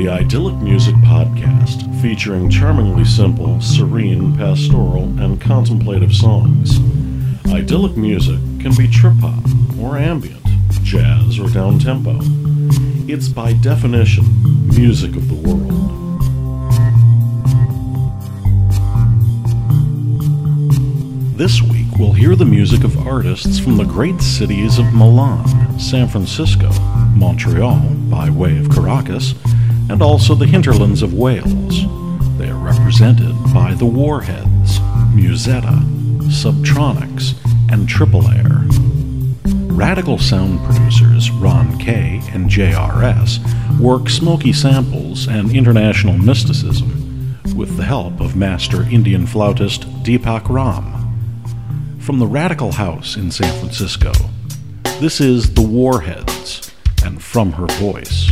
the Idyllic Music Podcast, featuring charmingly simple, serene, pastoral, and contemplative songs. Idyllic music can be trip hop or ambient, jazz or down tempo. It's by definition music of the world. This week, we'll hear the music of artists from the great cities of Milan, San Francisco, Montreal, by way of Caracas, and also the hinterlands of Wales. They are represented by the Warheads, Musetta, Subtronix, and Triple Erre. Radical sound producers Ron K and JRS work smoky samples and international mysticism with the help of master Indian flautist Deepak Ram. From the Radical House in San Francisco, this is The Warheads and From Her Voice.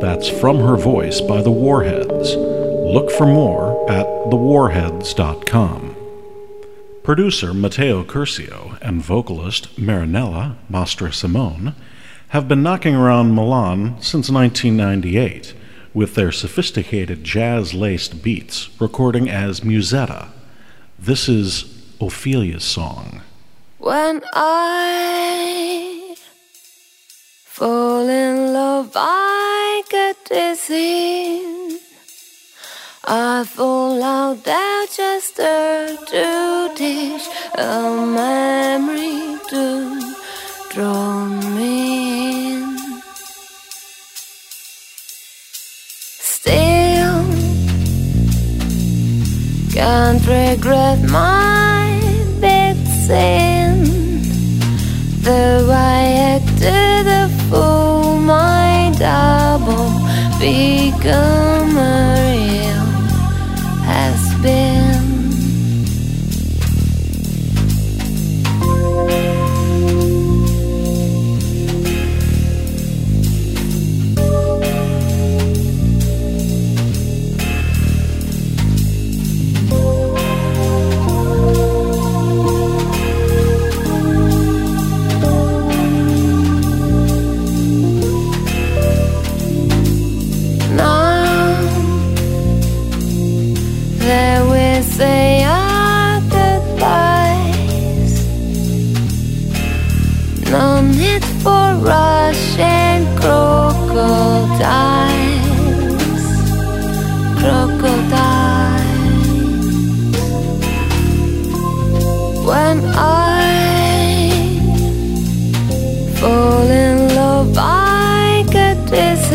That's From Her Voice by the Warheads. Look for more at thewarheads.com. Producer Matteo Curcio and vocalist Marinella Mastra Simone have been knocking around Milan since 1998 with their sophisticated jazz laced beats recording as Musetta. This is Ophelia's song. When I fall in love, I get dizzy. I fall out there just to dish a memory to draw me in. Still, can't regret my 一个 get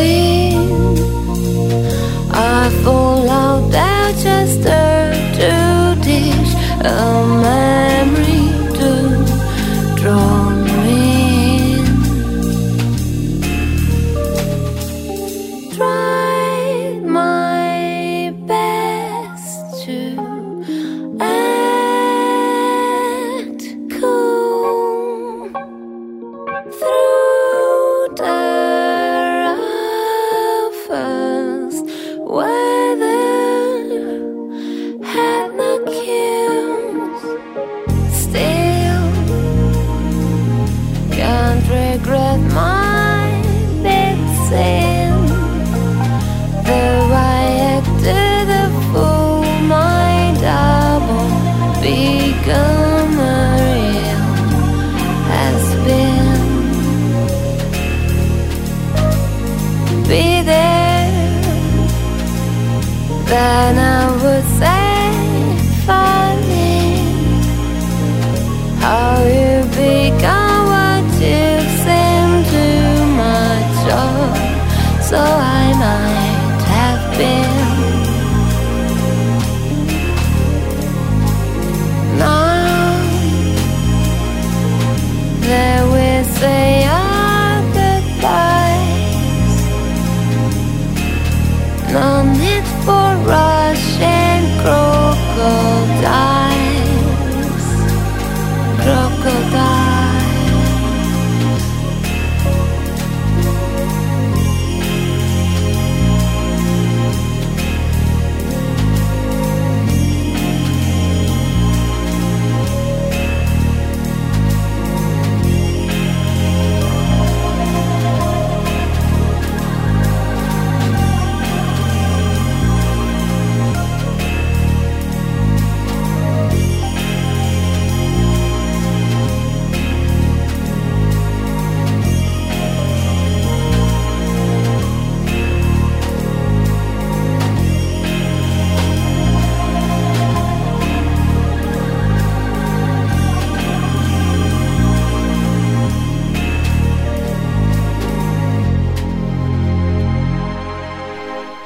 my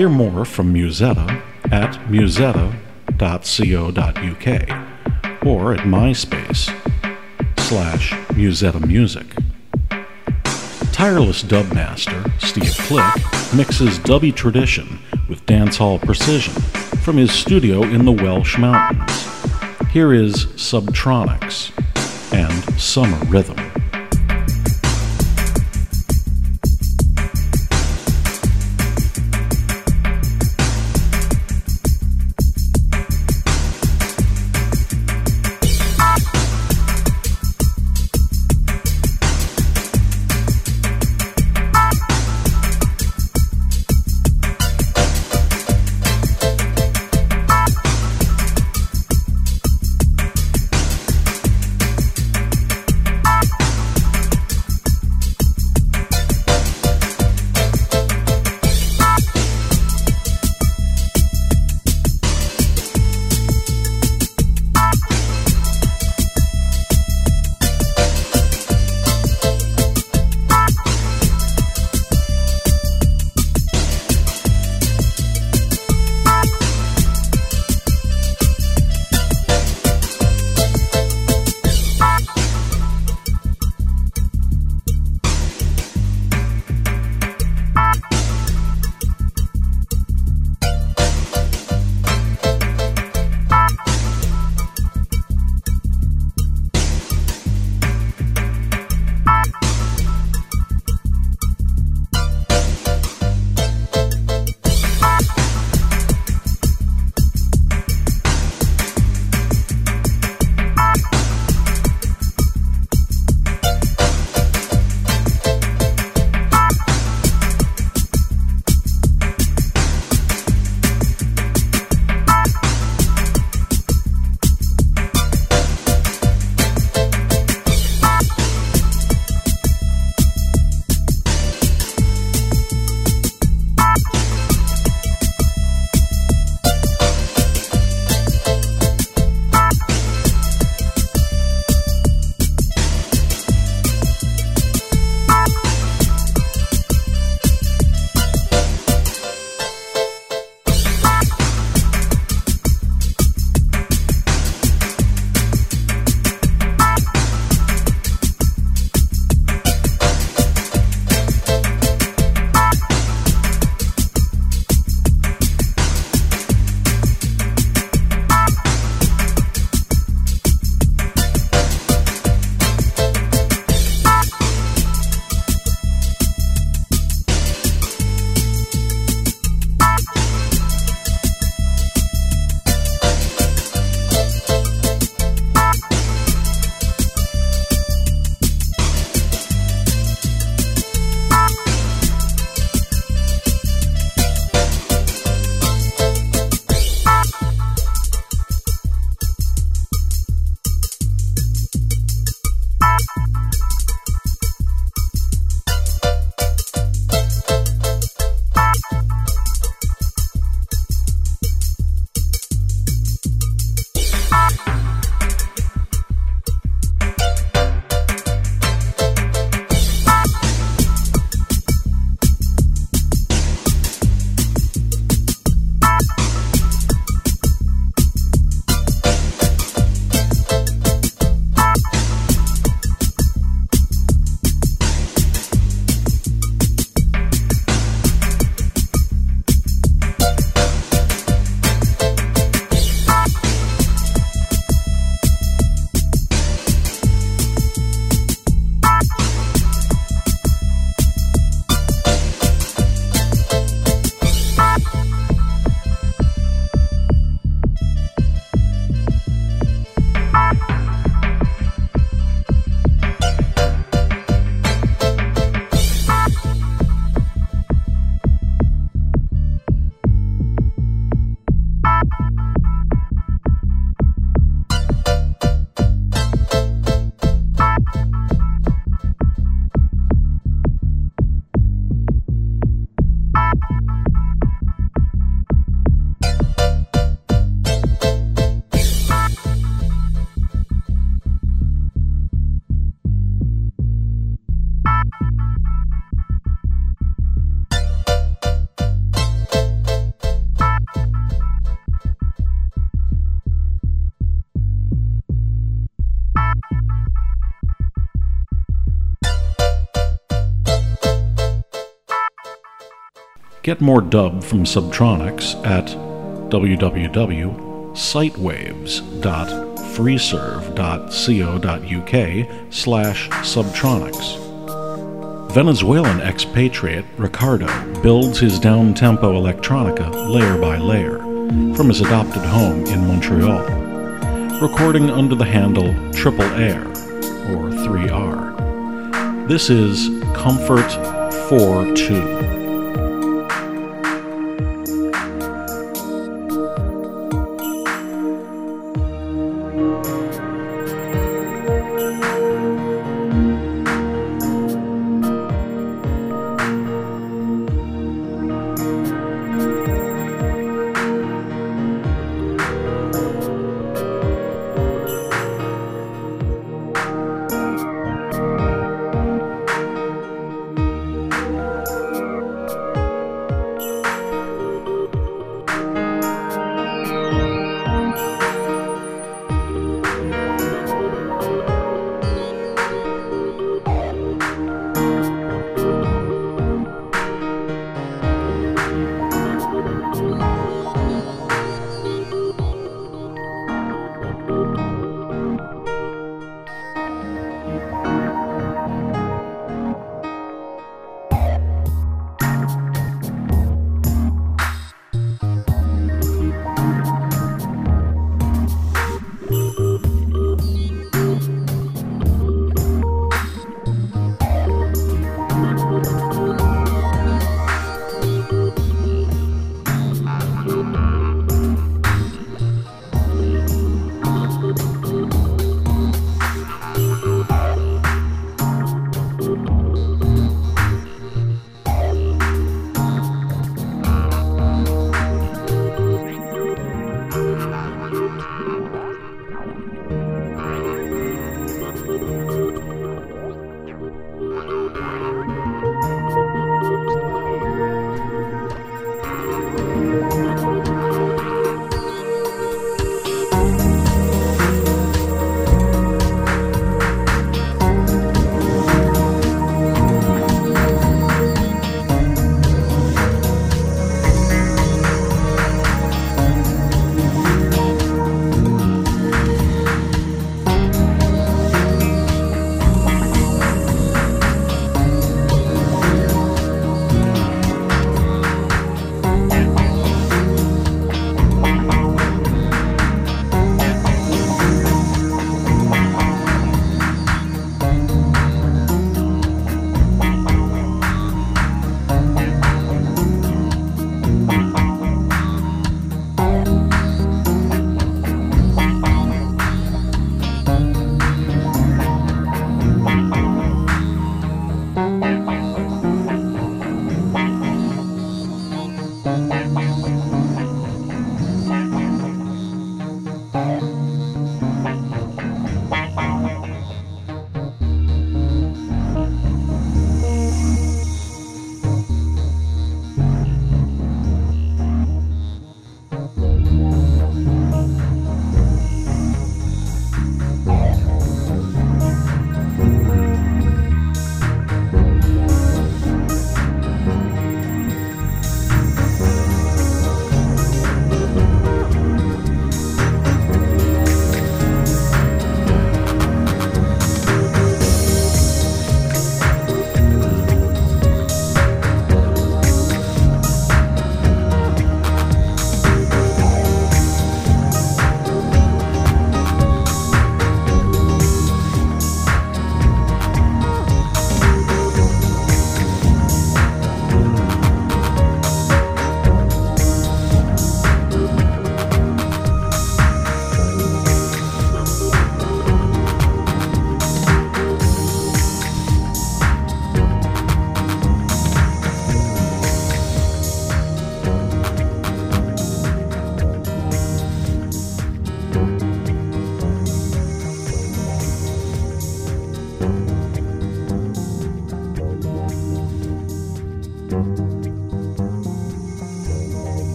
Hear more from Musetta at musetta.co.uk or at MySpace slash Musetta Music. Tireless dubmaster Steve Click mixes dubby tradition with dancehall precision from his studio in the Welsh Mountains. Here is Subtronix and Summer Rhythm. Get more dub from Subtronix at www.sitewaves.freeserve.co.uk slash subtronix. Venezuelan expatriate Ricardo builds his down-tempo electronica layer by layer from his adopted home in Montreal, recording under the handle Triple Erre, or 3R. This is Comfort 4 2.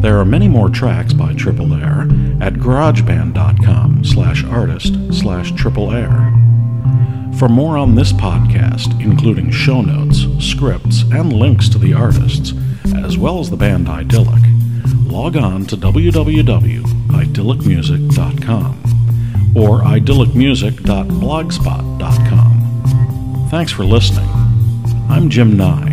There are many more tracks by Triple Erre at garageband.com slash artist slash triple erre. For more on this podcast, including show notes, scripts, and links to the artists, as well as the band Idyllic, log on to www.idyllicmusic.com or idyllicmusic.blogspot.com. Thanks for listening. I'm Jim Nye.